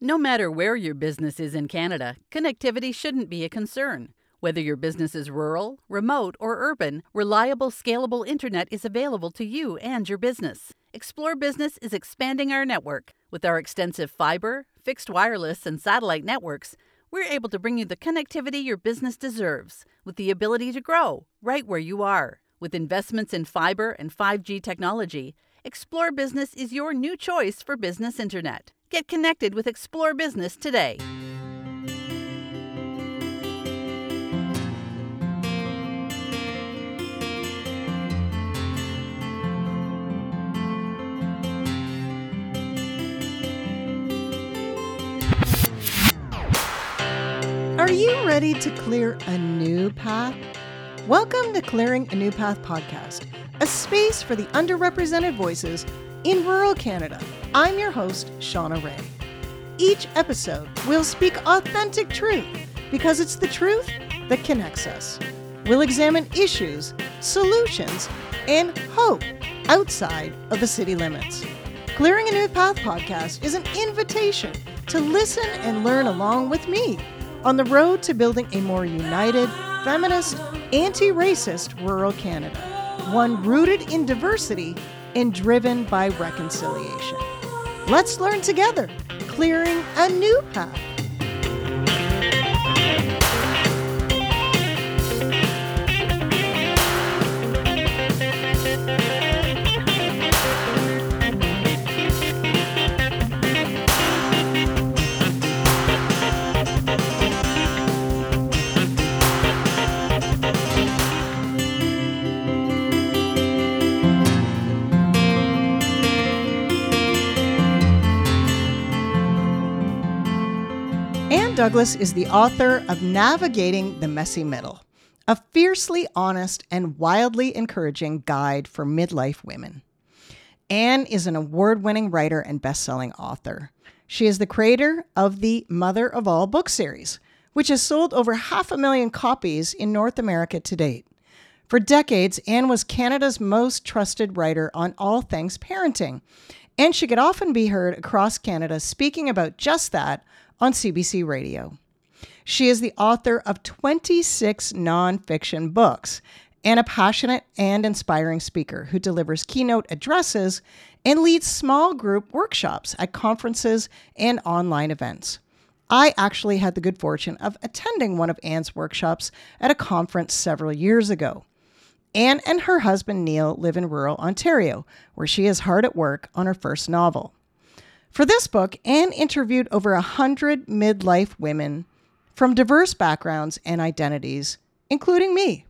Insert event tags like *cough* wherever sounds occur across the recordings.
No matter where your business is in Canada, connectivity shouldn't be a concern. Whether your business is rural, remote, or urban, reliable, scalable internet is available to you and your business. Xplore Business is expanding our network. With our extensive fiber, fixed wireless, and satellite networks, we're able to bring you the connectivity your business deserves with the ability to grow right where you are. With investments in fiber and 5G technology, Xplore Business is your new choice for business internet. Get connected with Xplore Business today. Are you ready to clear a new path? Welcome to Clearing a New Path podcast, a space for the underrepresented voices in rural Canada. I'm your host, Shauna Ray. Each episode, we'll speak authentic truth because it's the truth that connects us. We'll examine issues, solutions, and hope outside of the city limits. Clearing a New Path podcast is an invitation to listen and learn along with me on the road to building a more united, feminist, anti racist rural Canada, one rooted in diversity and driven by reconciliation. Let's learn together, clearing a new path. Douglas is the author of Navigating the Messy Middle, a fiercely honest and wildly encouraging guide for midlife women. Ann is an award winning writer and best selling author. She is the creator of the Mother of All book series, which has sold over half a million copies in North America to date. For decades, Ann was Canada's most trusted writer on all things parenting, and she could often be heard across Canada speaking about just that on CBC Radio. She is the author of 26 nonfiction books and a passionate and inspiring speaker who delivers keynote addresses and leads small group workshops at conferences and online events. I actually had the good fortune of attending one of Ann's workshops at a conference several years ago. Ann and her husband Neil live in rural Ontario, where she is hard at work on her first novel. For this book, Ann interviewed over a hundred midlife women from diverse backgrounds and identities, including me.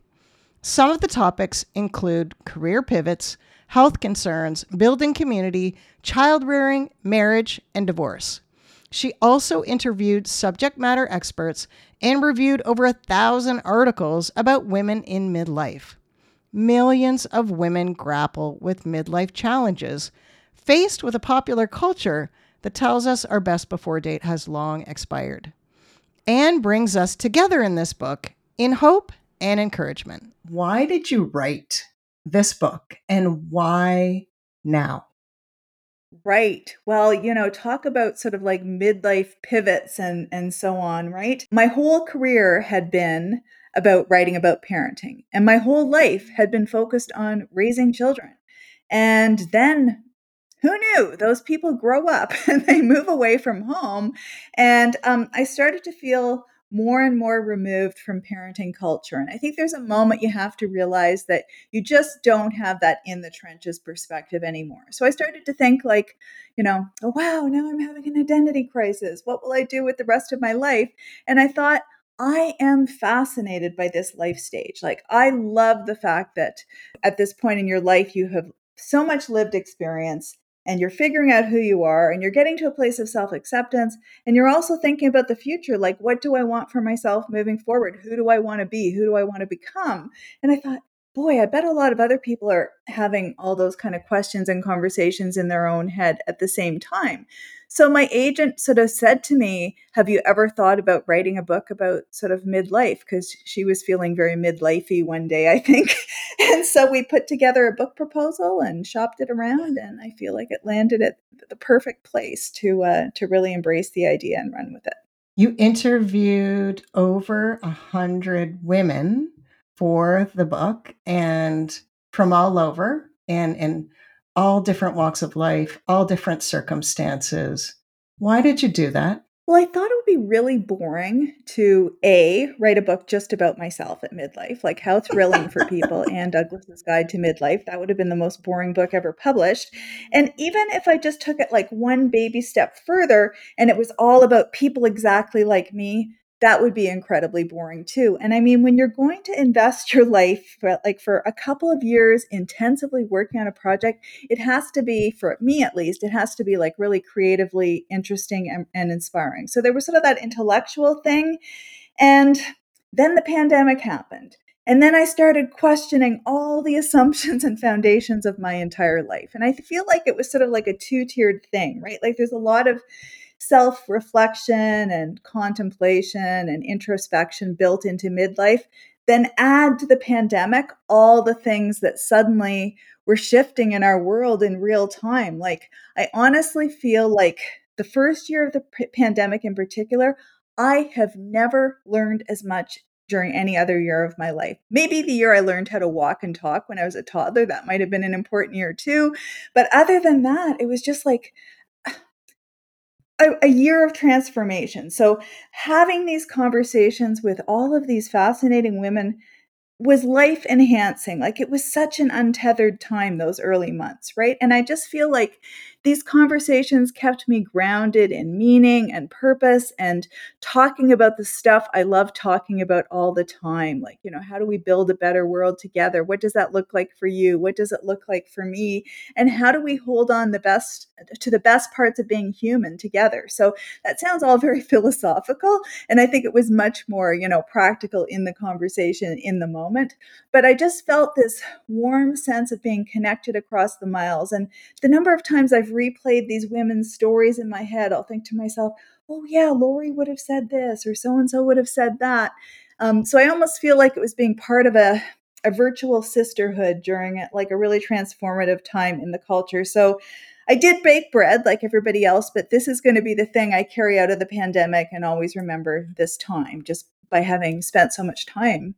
Some of the topics include career pivots, health concerns, building community, child rearing, marriage, and divorce. She also interviewed subject matter experts and reviewed over a thousand articles about women in midlife. Millions of women grapple with midlife challenges, faced with a popular culture that tells us our best before date has long expired. Ann brings us together in this book in hope and encouragement. Why did you write this book and why now? Right. Well, you know, talk about sort of like midlife pivots and and so on, right? My whole career had been about writing about parenting, and my whole life had been focused on raising children. And then who knew? Those people grow up *laughs* and they move away from home. And um, i started to feel more and more removed from parenting culture. And i think there's a moment you have to realize that you just don't have that in the trenches perspective anymore. So i started to think like you know oh wow now i'm having an identity crisis. What will i do with the rest of my life? And i thought I am fascinated by this life stage. Like, I love the fact that at this point in your life, you have so much lived experience and you're figuring out who you are and you're getting to a place of self acceptance and you're also thinking about the future like what do I want for myself moving forward? Who do I want to be? Who do I want to become? And I thought boy, I bet a lot of other people are having all those kind of questions and conversations in their own head at the same time. So my agent sort of said to me, Have you ever thought about writing a book about sort of midlife? Because she was feeling very midlifey one day, I think. *laughs* and so we put together a book proposal and shopped it around, and I feel like it landed at the perfect place to uh, to really embrace the idea and run with it. You interviewed over a hundred women for the book and from all over and in all different walks of life, all different circumstances. Why did you do that? Well, I thought it would be really boring to A, write a book just about myself at midlife. Like, how thrilling for people. *laughs* Ann Douglas's Guide to Midlife. That would have been the most boring book ever published. And even if I just took it like one baby step further and it was all about people exactly like me, that would be incredibly boring too. And I mean, when you're going to invest your life *laughs* for like for a couple of years intensively working on a project, it has to be, for me at least, it has to be like really creatively interesting and, and inspiring. So there was sort of that intellectual thing. And then the pandemic happened. And then I started questioning all the *laughs* assumptions and foundations of my entire life. And I feel like it was sort of like a two tiered thing, right? Like there's a lot of self reflection and contemplation and introspection built into midlife, then add to the pandemic all the things that suddenly were shifting in our world in real time. Like, I honestly feel like the first year of the p- pandemic in particular, I have never learned as much during any other year of my life. Maybe the year I learned how to walk and talk when I was a toddler, that might have been an important year too. But other than that, it was just like a, a, year of transformation. So, having these conversations with all of these fascinating women was life enhancing. Like, it was such an untethered time, those early months, right? And I just feel like these conversations kept me grounded in meaning and purpose and talking about the stuff I love talking about all the time. Like, you know, how do we build a better world together? What does that look like for you? What does it look like for me? And how do we hold on the best to the best parts of being human together? So that sounds all very *laughs* philosophical. And I think it was much more, you know, practical in the conversation in the moment. But I just felt this warm sense of being connected across the miles. And the number of times I've replayed these women's stories in my head, I'll think to myself, oh, yeah, Lori would have said this, or so and so would have said that. Um, so I almost feel like it was being part of a, a virtual sisterhood during it, like a really transformative time in the culture. So I did bake bread like everybody else, but this is going to be the thing I carry out of the pandemic and always remember this time just by having spent so much time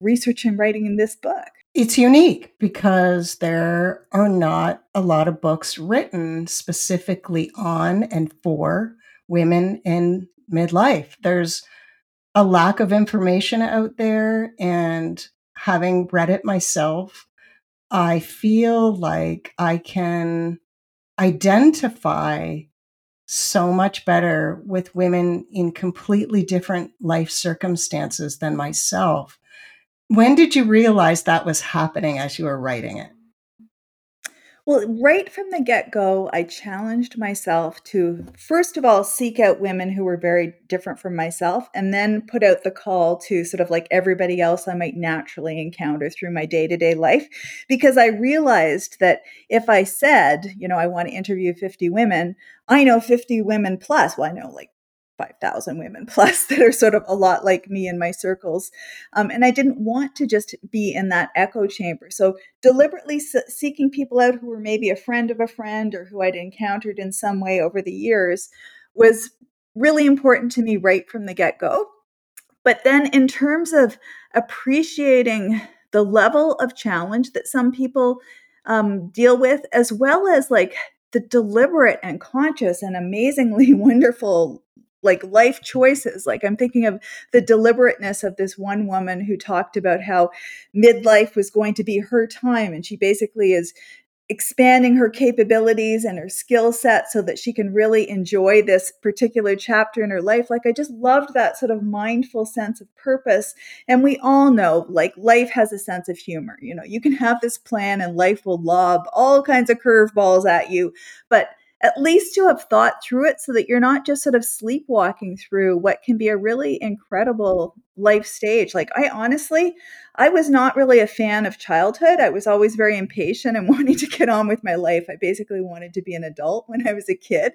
researching and writing in this book. It's unique because there are not a lot of books written specifically on and for women in midlife. There's a lack of information out there, and having read it myself, I feel like I can identify so much better with women in completely different life circumstances than myself when did you realize that was happening as you were writing it? Well, right from the get go, I challenged myself to, first of all, seek out women who were very different from myself, and then put out the call to sort of like everybody else I might naturally encounter through my day to day life. Because I realized that if I said, you know, I want to interview 50 women, I know 50 women plus, well, I know like 5,000 women plus *laughs* that are sort of a lot like me in my circles. Um, and I didn't want to just be in that echo chamber. So, deliberately seeking people out who were maybe a friend of a friend or who I'd encountered in some way over the years was really important to me right from the get go. But then, in terms of appreciating the level of challenge that some people um, deal with, as well as like the deliberate and conscious and amazingly *laughs* wonderful like life choices. Like I'm thinking of the deliberateness of this one woman who talked about how midlife was going to be her time. And she basically is expanding her capabilities and her skill set so that she can really enjoy this particular chapter in her life. Like, I just loved that sort of mindful sense of purpose. And we all know, like, life has a sense of humor. You know, you can have this plan and life will lob all kinds of curveballs at you, but at least to have thought through it so that you're not just sort of sleepwalking through what can be a really incredible life stage. Like I honestly, I was not really a fan of childhood. I was always very impatient and *laughs* wanting to get on with my life. I basically wanted to be an adult when I was a kid.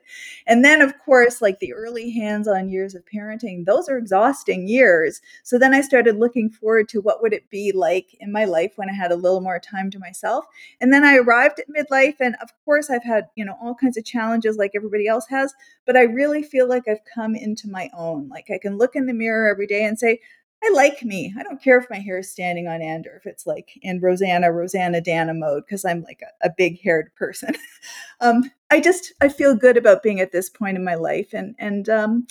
And then, of course, like the early hands on years of parenting, those are exhausting years. So then I started looking forward to what would it be like in my life when I had a little more time to myself. And then I arrived at midlife. And of course, I've had, you know, all kinds of challenges like everybody else has. But I really feel like I've come into my own. Like I can look in the mirror every day and say, I like me. I don't care if my hair is standing on end or if it's like in Roseanne, Roseannadanna mode because I'm like a, a big haired person. *laughs* um, I just I feel good about being at this point in my life and and um,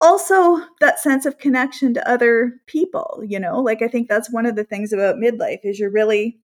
also that sense of connection to other people. You know, like I think that's one of the things about midlife is you're really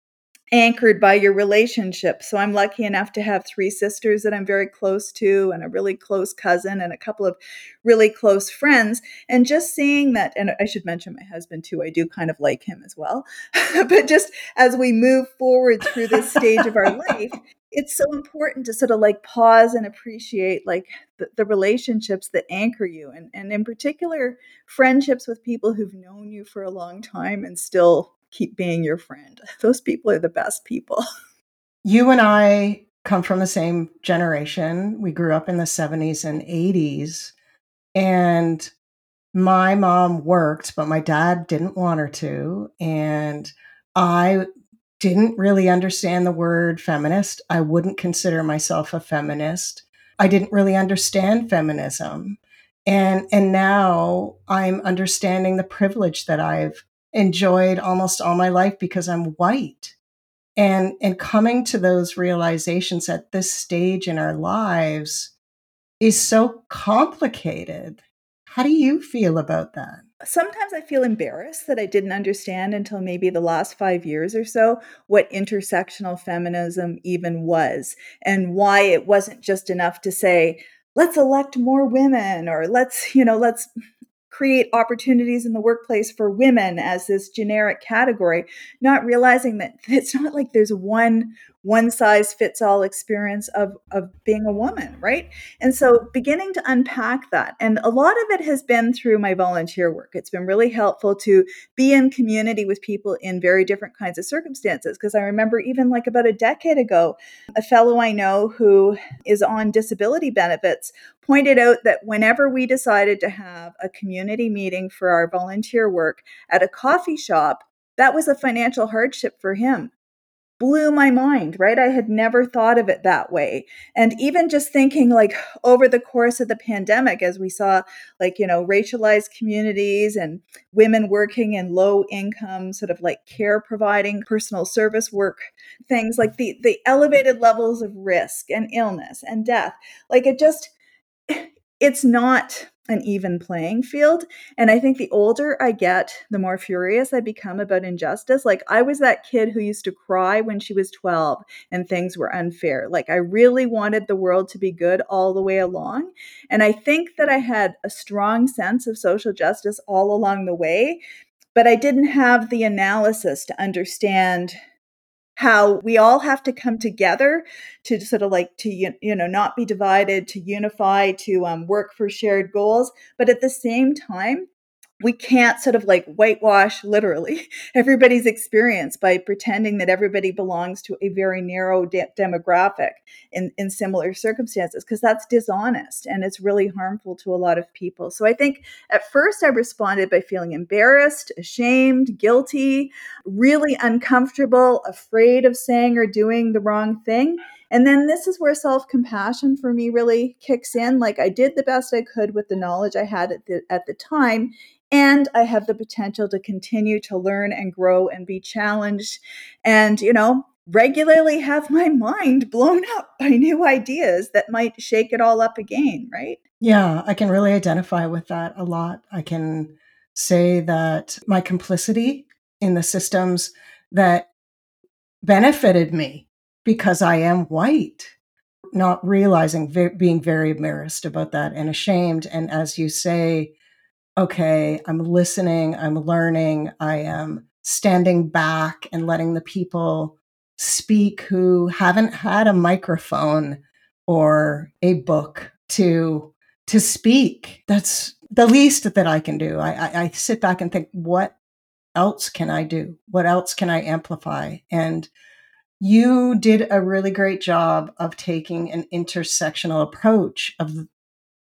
anchored by your relationship. So I'm lucky enough to have three sisters that I'm very close to, and a really close cousin, and a couple of really close friends. And just seeing that, and I should mention my husband too, I do kind of like him as well. *laughs* but just as we move forward through this stage of our *laughs* life, it's so important to sort of like pause and appreciate like the, the, relationships that anchor you and, and in particular friendships with people who've known you for a long time and still keep being your friend. *laughs* Those people are the best people. *laughs* You and I come from the same generation. We grew up in the 70s and 80s. And my mom worked, but my dad didn't want her to. And I didn't really understand the word feminist. I wouldn't consider myself a feminist. I didn't really understand feminism. And and now I'm understanding the privilege that I've enjoyed almost all my life because I'm white. And and coming to those realizations at this stage in our lives is so complicated. How do you feel about that? Sometimes I feel embarrassed that I didn't understand until maybe the last five years or so what intersectional feminism even was and why it wasn't just enough to say, let's elect more women or let's, you know, let's create opportunities in the workplace for women as this generic category, not realizing that *laughs* it's not like there's one one size fits all experience of of being a woman, right? And so beginning to unpack that. And a lot of it has been through my volunteer work. It's been really helpful to be in community with people in very different kinds of circumstances because I remember even like about a decade ago, a fellow I know who is on disability benefits pointed out that whenever we decided to have a community meeting for our volunteer work at a coffee shop, that was a financial hardship for him blew my mind, right? I had never thought of it that way. And even just thinking like over the course of the pandemic, as we saw like, you know, racialized communities and women working in low income, sort of like care providing personal service work things, like the, the elevated levels of risk and illness and death, like it just, it's not an even playing field. And I think the older I get, the more furious I become about injustice. Like I was that kid who used to cry when she was 12 and things were unfair. Like I really wanted the world to be good all the way along. And I think that I had a strong sense of social justice all along the way, but I didn't have the analysis to understand how we all have to come together to sort of like to you know not be divided to unify to um, work for shared goals. But at the same time we can't sort of like whitewash literally *laughs* everybody's experience by pretending that everybody belongs to a very narrow de- demographic in, in similar circumstances because that's dishonest and it's really harmful to a lot of people so i think at first i responded by feeling embarrassed ashamed guilty really uncomfortable afraid of saying or doing the wrong thing and then this is where self compassion for me really kicks in. Like I did the best I could with the knowledge I had at the, at the time. And I have the potential to continue to learn and grow and be challenged and, you know, regularly have my mind blown up by new ideas that might shake it all up again, right? Yeah, I can really identify with that a lot. I can say that my complicity in the systems that benefited me because I am white, not realizing, being very embarrassed about that and ashamed. And as you say, okay, I'm listening, I'm learning, I am standing back and letting the people speak who haven't had a microphone or a book to to speak. That's the least that I can do. I, I, I sit back and think, what else can I do? What else can I amplify? And you did a really great job of taking an intersectional approach of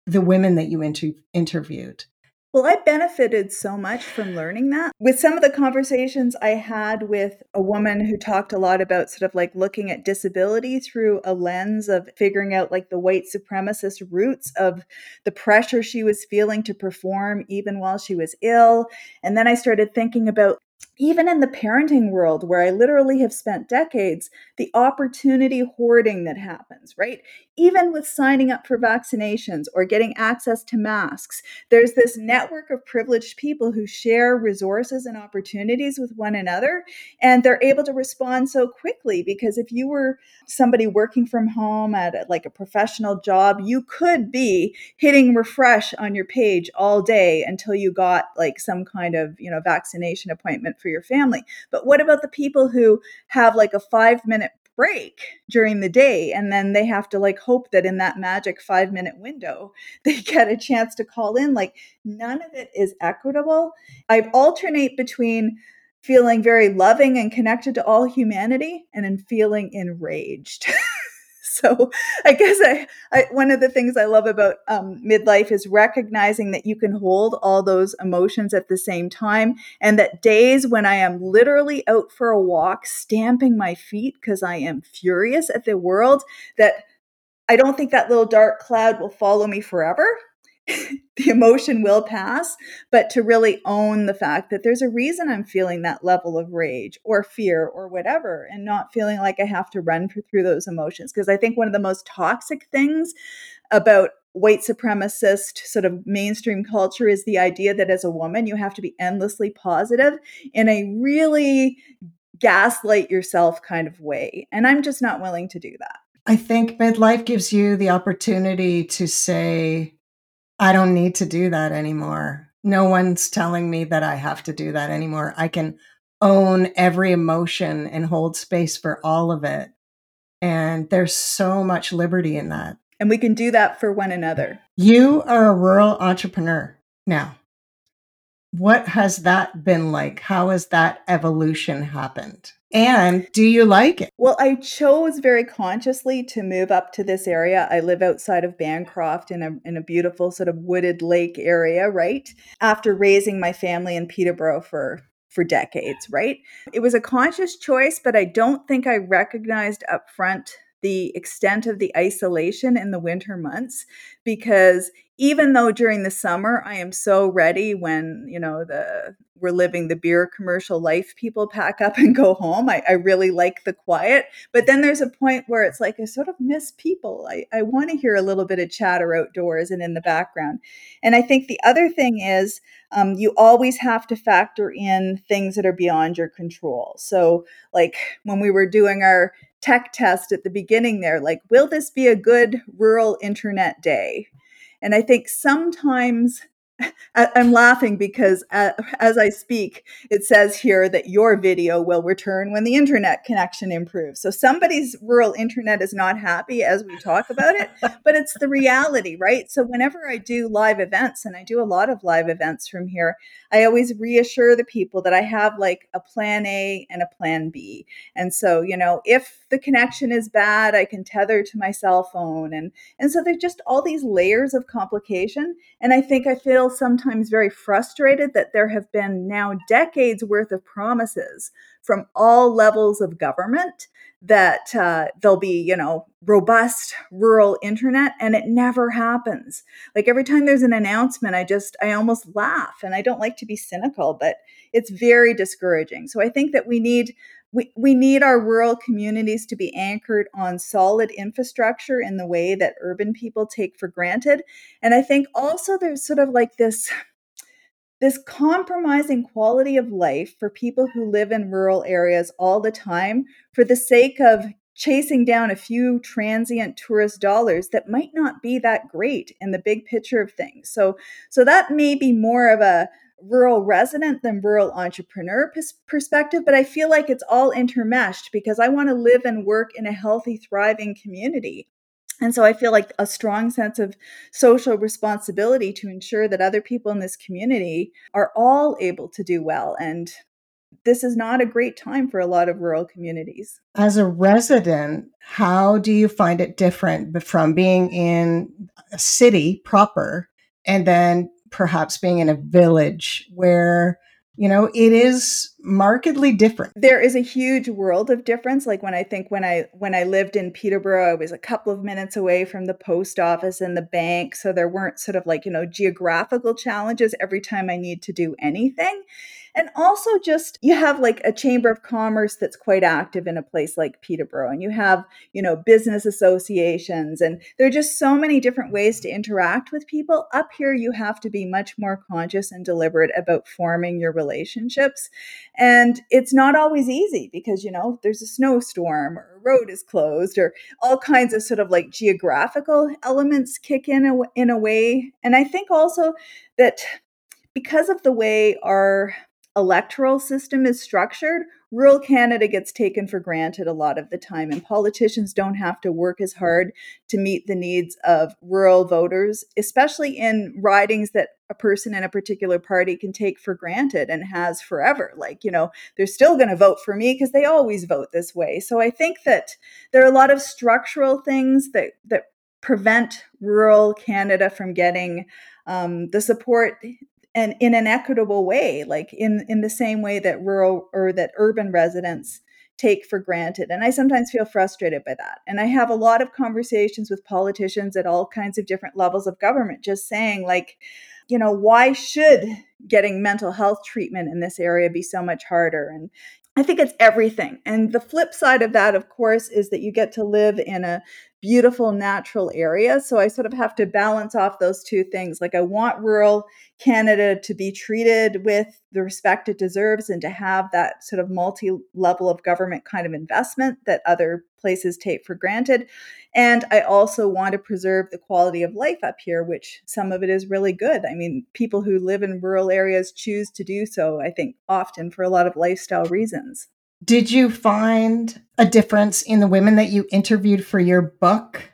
the women that you inter- interviewed. Well, I benefited so much from learning that. With some of the conversations I had with a woman who talked a lot about sort of like looking at disability through a lens of figuring out like the white supremacist roots of the pressure she was feeling to perform even while she was ill. And then I started thinking about even in the parenting world where I literally have spent decades, the opportunity hoarding that happens, right? Even with signing up for vaccinations or getting access to masks, there's this network of privileged people who share resources and opportunities with one another. And they're able to respond so quickly because if you were somebody working from home at a, like a professional job, you could be hitting refresh on your page all day until you got like some kind of, you know, vaccination appointment for your family. But what about the people who have like a five minute break during the day and then they have to like hope that in that magic 5 minute window *laughs* they get a chance to call in? Like none of it is equitable. I alternate between feeling very loving and connected to all humanity and then feeling enraged *laughs* so I guess I, I, one of the things I love about um, midlife is recognizing that you can hold all those emotions at the same time, and that days when I am literally out for a walk, stamping my feet because I am furious at the world, that I don't think that little dark cloud will follow me forever. *laughs* the emotion will pass, but to really own the fact that there's a reason I'm feeling that level of rage or fear or whatever, and not feeling like I have to run through those emotions. Because I think one of the most toxic things about white supremacist sort of mainstream culture is the idea that as a woman, you have to be endlessly positive in a really gaslight yourself kind of way. And I'm just not willing to do that. I think midlife gives you the opportunity to say, I don't need to do that anymore. No one's telling me that I have to do that anymore. I can own every emotion and hold space for all of it. And there's so much liberty in that. And we can do that for one another. You are a rural entrepreneur now. What has that been like? How has that evolution happened? And do you like it? Well, I chose very consciously to move up to this area. I live outside of Bancroft in a in a beautiful sort of wooded lake area, right? After raising my family in Peterborough for for decades, right? It was a conscious choice, but I don't think I recognized up front the extent of the isolation in the winter months because even though during the summer I am so ready when, you know, the we're living the beer commercial life people pack up and go home. I, I really like the quiet. But then there's a point where it's like I sort of miss people. I, I want to hear a little bit of chatter outdoors and in the background. And I think the other thing is um, you always have to factor in things that are beyond your control. So, like when we were doing our tech test at the beginning there, like, will this be a good rural internet day? And I think sometimes *laughs* I'm laughing because uh, as I speak, it says here that your video will return when the internet connection improves. So somebody's rural internet is not happy as we talk about it, *laughs* but it's the reality, right? So whenever I do live events, and I do a lot of live events from here, I always reassure the people that I have like a plan A and a plan B. And so, you know, if the connection is bad, I can tether to my cell phone. And, and so there's just all these layers of complication. And I think I feel sometimes very frustrated that there have been now decades worth of promises from all levels of government that uh, there'll be, you know, robust rural internet, and it never happens. Like every time there's an announcement, I just, I almost laugh, and I don't like to be cynical, but it's very discouraging. So I think that we need we, we need our rural communities to be anchored on solid infrastructure in the way that urban people take for granted. And I think also there's sort of like this this compromising quality of life for people who live in rural areas all the time for the sake of chasing down a few transient tourist dollars that might not be that great in the big picture of things. So so that may be more of a rural resident than rural entrepreneur perspective, but I feel like it's all intermeshed because I want to live and work in a healthy, thriving community. And so I feel like a strong sense of social responsibility to ensure that other people in this community are all able to do well. And this is not a great time for a lot of rural communities. As a resident, how do you find it different from being in a city proper and then perhaps being in a village where you know it is markedly different. There is a huge world of difference. Like when i think when i when i lived in peterborough i was a couple of minutes away from the post office and the bank. So there weren't sort of like you know geographical challenges every time i need to do anything and also just you have like a chamber of commerce that's quite active in a place like Peterborough and you have, you know, business associations and there are just so many different ways to interact with people. Up here you have to be much more conscious and deliberate about forming your relationships. And it's not always easy because, you know, there's a snowstorm or a road is closed or all kinds of sort of like geographical elements kick in in a way. And I think also that because of the way our electoral system is structured, rural Canada gets taken for granted a lot of the time, and politicians don't have to work as hard to meet the needs of rural voters, especially in ridings that a person in a particular party can take for granted and has forever. Like, you know, they're still going to vote for me because they always vote this way. So I think that there are a lot of structural things that that prevent rural Canada from getting um, the support and in an equitable way like in in the same way that rural or that urban residents take for granted and i sometimes feel frustrated by that and i have a lot of conversations with politicians at all kinds of different levels of government just saying like you know why should getting mental health treatment in this area be so much harder and I think it's everything. And the flip side of that, of course, is that you get to live in a beautiful natural area. So I sort of have to balance off those two things. Like I want rural Canada to be treated with the respect it deserves and to have that sort of multi level of government kind of investment that other places take for granted. And I also want to preserve the quality of life up here, which some of it is really good. I mean, people who live in rural areas choose to do so, I think, often for a lot of lifestyle reasons. Did you find a difference in the women that you interviewed for your book?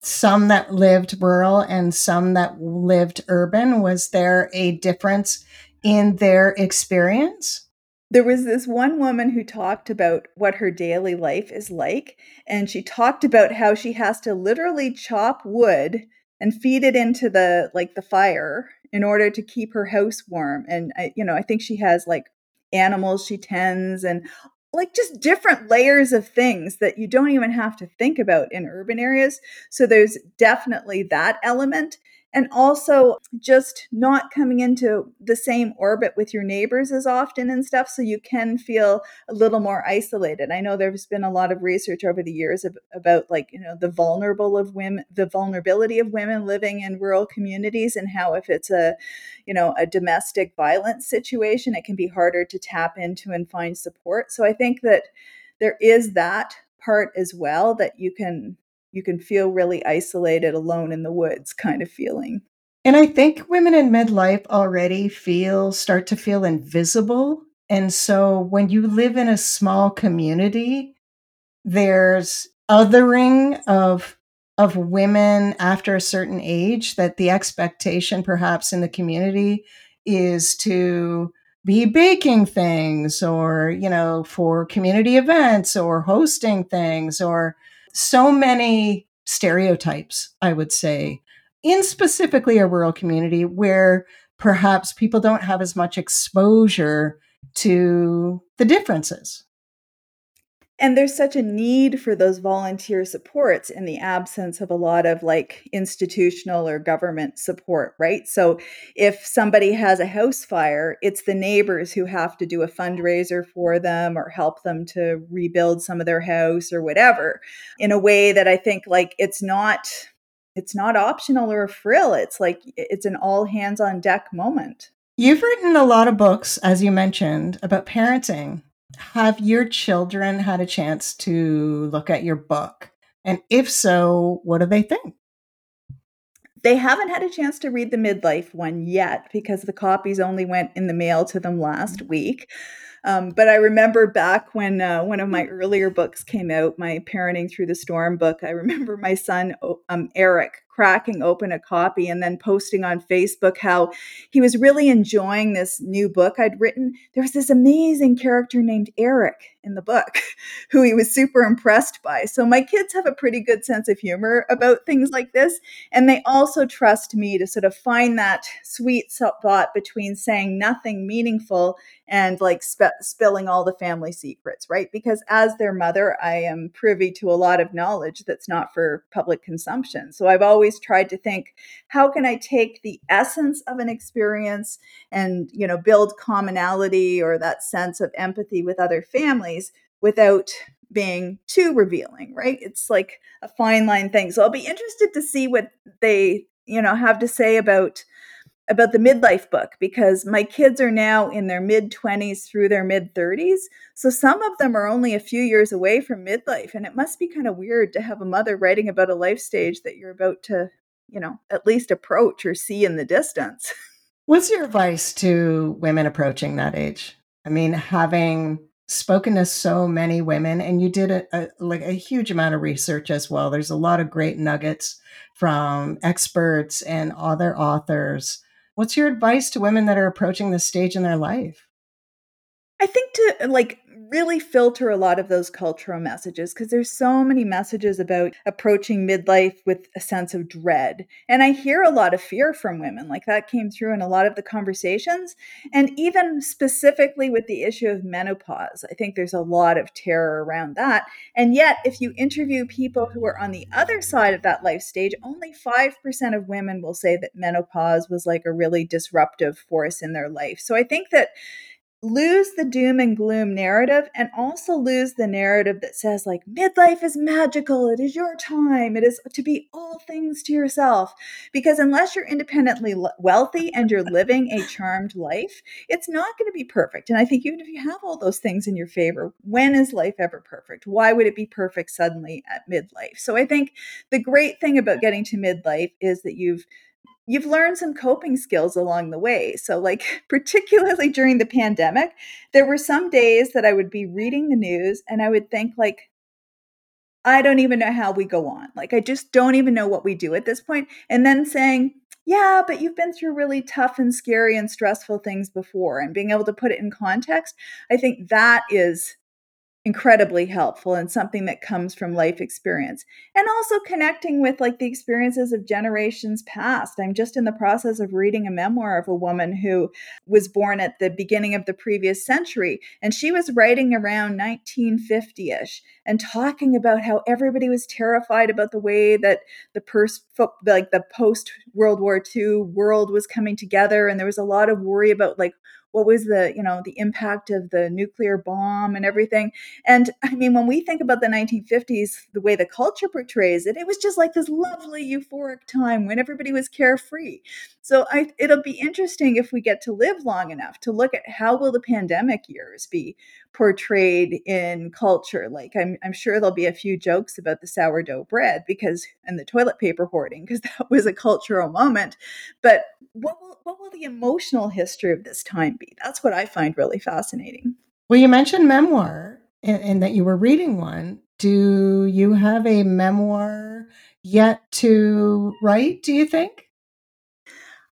Some that lived rural and some that lived urban. Was there a difference in their experience? There was this one woman who talked about what her daily life is like. And she talked about how she has to literally chop wood and feed it into the like the fire in order to keep her house warm and I, you know i think she has like animals she tends and like just different layers of things that you don't even have to think about in urban areas. So there's definitely that element and also just not coming into the same orbit with your neighbors as often and stuff so you can feel a little more isolated. I know there's been a lot of research over the years of, about like you know the vulnerable of women the vulnerability of women living in rural communities and how if it's a you know a domestic violence situation it can be harder to tap into and find support. So i think that there is that part as well that you can you can feel really isolated, alone in the woods kind of feeling. And I think women in midlife already feel, start to feel invisible. And so when you live in a small community, there's othering of of women after a certain age that the expectation perhaps in the community is to be baking things or you know for community events or hosting things or so many stereotypes, I would say, in specifically a rural community where perhaps people don't have as much exposure to the differences. And there's such a need for those volunteer supports in the absence of a lot of like institutional or government support, right? So if somebody has a house fire, it's the neighbors who have to do a fundraiser for them or help them to rebuild some of their house or whatever in a way that I think like it's not it's not optional or a frill. It's like it's an all hands on deck moment. You've written a lot of books, as you mentioned, about parenting. Have your children had a chance to look at your book? And if so, what do they think? They haven't had a chance to read the midlife one yet because the copies only went in the mail to them last week. Um, but I remember back when uh, one of my earlier books came out, my Parenting Through the Storm book. I remember my son um, Eric cracking open a copy and then posting on Facebook how he was really enjoying this new book I'd written. There was this amazing character named Eric in the book *laughs* who he was super impressed by. So my kids have a pretty good sense of humor about things like this. And they also trust me to sort of find that sweet spot between saying nothing meaningful and like sp- spilling all the family secrets, right? Because as their mother, I am privy to a lot of knowledge that's not for public consumption. So I've always tried to think, how can I take the essence of an experience and, you know, build commonality or that sense of empathy with other families without being too revealing, right? It's like a fine line thing. So I'll be interested to see what they, you know, have to say about about the midlife book because my kids are now in their mid 20s through their mid 30s. So some of them are only a few years away from midlife. And it must be kind of weird to have a mother writing about a life stage that you're about to, you know, at least approach or see in the distance. *laughs* What's your advice to women approaching that age? I mean, having spoken to so many women and you did a, a, like a huge amount of research as well there's a lot of great nuggets from experts and other authors What's your advice to women that are approaching this stage in their life? I think to like really filter a lot of those cultural messages because there's so many messages about approaching midlife with a sense of dread. And I hear a lot of fear from women, like that came through in a lot of the conversations. And even specifically with the issue of menopause, I think there's a lot of terror around that. And yet, if you interview people who are on the other side of that life stage, only 5% of women will say that menopause was like a really disruptive force in their life. So I think that lose the doom and gloom narrative and also lose the narrative that says like midlife is magical. It is your time. It is to be all things to yourself. Because unless you're independently wealthy and you're living a charmed life it's not going to be perfect. And i think even if you have all those things in your favor when is life ever perfect? Why would it be perfect suddenly at midlife? So i think the great thing about getting to midlife is that you've you've learned some coping skills along the way. So, like, *laughs* particularly during the pandemic, there were some days that I would be reading the news and I would think, like, I don't even know how we go on. Like, I just don't even know what we do at this point. And then saying, yeah, but you've been through really tough and scary and stressful things before, and being able to put it in context, I think that is incredibly helpful and something that comes from life experience. And also connecting with like the experiences of generations past. I'm just in the process of reading a memoir of a woman who was born at the beginning of the previous century and she was writing around 1950ish and talking about how everybody was terrified about the way that the pers- like the post world war ii world was coming together and there was a lot of worry about like what was the you know the impact of the nuclear bomb and everything. And i mean when we think about the 1950s the way the culture portrays it it was just like this lovely euphoric time when everybody was carefree. So I, it'll be interesting if we get to live long enough to look at how will the pandemic years be portrayed in culture. Like i'm, I'm sure there'll be a few jokes about the sourdough bread because and the toilet paper hoarding because *laughs* that was a cultural moment. But what will what will the emotional history of this time be? That's what I find really fascinating. Well, you mentioned memoir and, and that you were reading one. Do you have a memoir yet to write, do you think?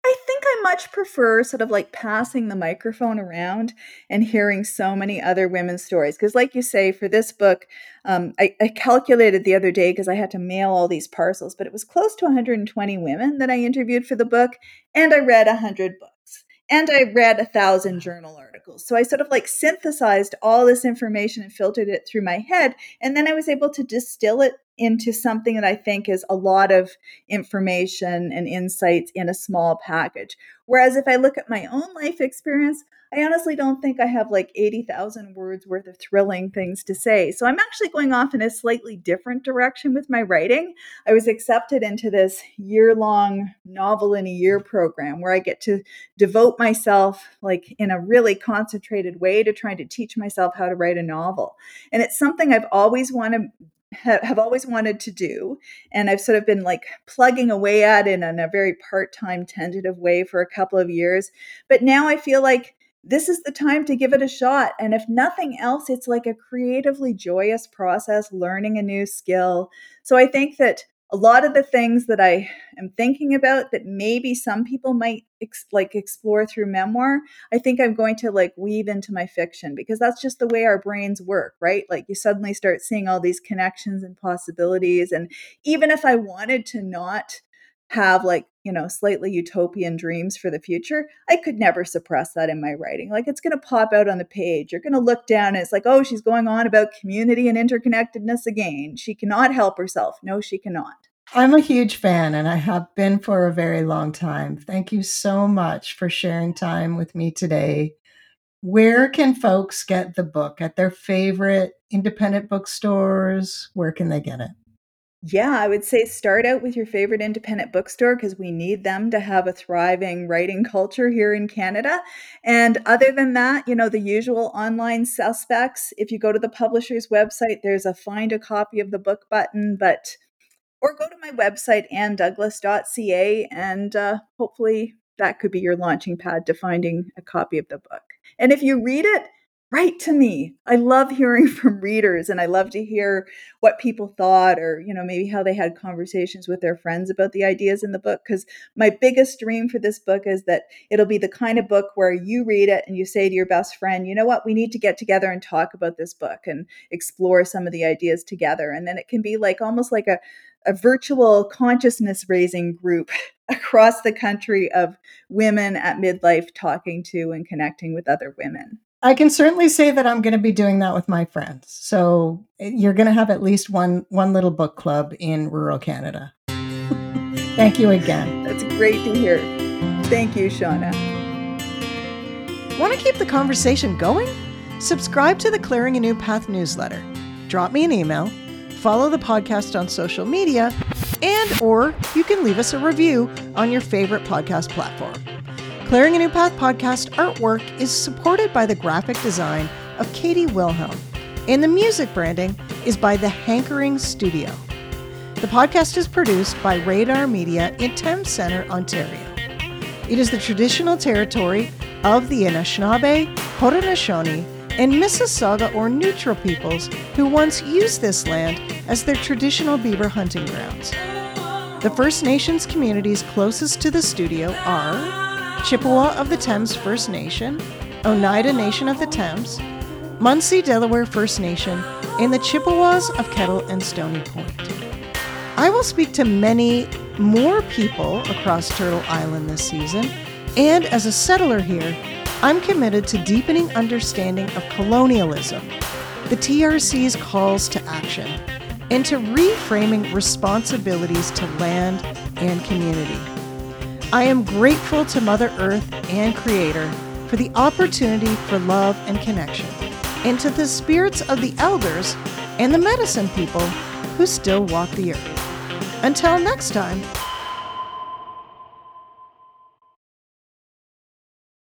I think I much prefer sort of like passing the microphone around and hearing so many other women's stories. Because, like you say, for this book, um, I, I, calculated the other day because I had to mail all these parcels, but it was close to 120 women that I interviewed for the book, and I read 100 books, and I read a thousand journal articles. So I sort of like synthesized all this information and filtered it through my head, and then I was able to distill it into something that I think is a lot of information and insights in a small package. Whereas if I look at my own life experience, I honestly don't think I have like 80,000 words worth of thrilling things to say. So I'm actually going off in a slightly different direction with my writing. I was accepted into this year long novel in a year program where I get to devote myself, like in a really concentrated way, to trying to teach myself how to write a novel. And it's something I've always wanted have always wanted to do. And I've sort of been like plugging away at it in a very part time, tentative way for a couple of years. But now I feel like this is the time to give it a shot. And if nothing else, it's like a creatively joyous process, learning a new skill. So I think that a lot of the things that I am thinking about that maybe some people might ex- like explore through memoir, I think I'm going to like weave into my fiction because that's just the way our brains work, right? Like you suddenly start seeing all these connections and possibilities. And even if I wanted to not have like you know slightly utopian dreams for the future i could never suppress that in my writing like it's going to pop out on the page you're going to look down and it's like oh she's going on about community and interconnectedness again she cannot help herself no she cannot. I'm a huge fan and i have been for a very long time thank you so much for sharing time with me today. Where can folks get the book at their favorite independent bookstores where can they get it yeah, I would say start out with your favorite independent bookstore because we need them to have a thriving writing culture here in Canada. And other than that, you know, the usual online suspects. If you go to the publisher's website, there's a find a copy of the book button, but or go to my website, anndouglas.ca, and uh, hopefully that could be your launching pad to finding a copy of the book. And if you read it, write to me. I love hearing *laughs* from readers and I love to hear what people thought or, you know, maybe how they had conversations with their friends about the ideas in the book. Because my biggest dream for this book is that it'll be the kind of book where you read it and you say to your best friend, you know what, we need to get together and talk about this book and explore some of the ideas together. And then it can be like almost like a, a virtual consciousness raising group *laughs* across the country of women at midlife talking to and connecting with other women. I can certainly say that I'm going to be doing that with my friends. So eh, you're going to have at least one one little book club in rural Canada. *laughs* Thank you again. That's great to hear. Thank you, Shauna. Want to keep the conversation going? Subscribe to the Clearing a New Path newsletter. Drop me an email, follow the podcast on social media, and or you can leave us a review on your favorite podcast platform. Clearing a New Path podcast artwork is supported by the graphic design of Katie Wilhelm, and the music branding is by the Hankering Studio. The podcast is produced by Radar Media in Thames Centre, Ontario. It is the traditional territory of the Anishinaabe, Haudenosaunee, and Mississauga or neutral peoples who once used this land as their traditional beaver hunting grounds. The First Nations communities closest to the studio are Chippewa of the Thames First Nation, Oneida Nation of the Thames, Munsee Delaware First Nation, and the Chippewas of Kettle and Stony Point. I will speak to many more people across Turtle Island this season, and as a settler here, I'm committed to deepening understanding of colonialism, the TRC's calls to action, and to reframing responsibilities to land and community. I am grateful to Mother Earth and Creator for the opportunity for love and connection, and to the spirits of the elders and the medicine people who still walk the earth. Until next time,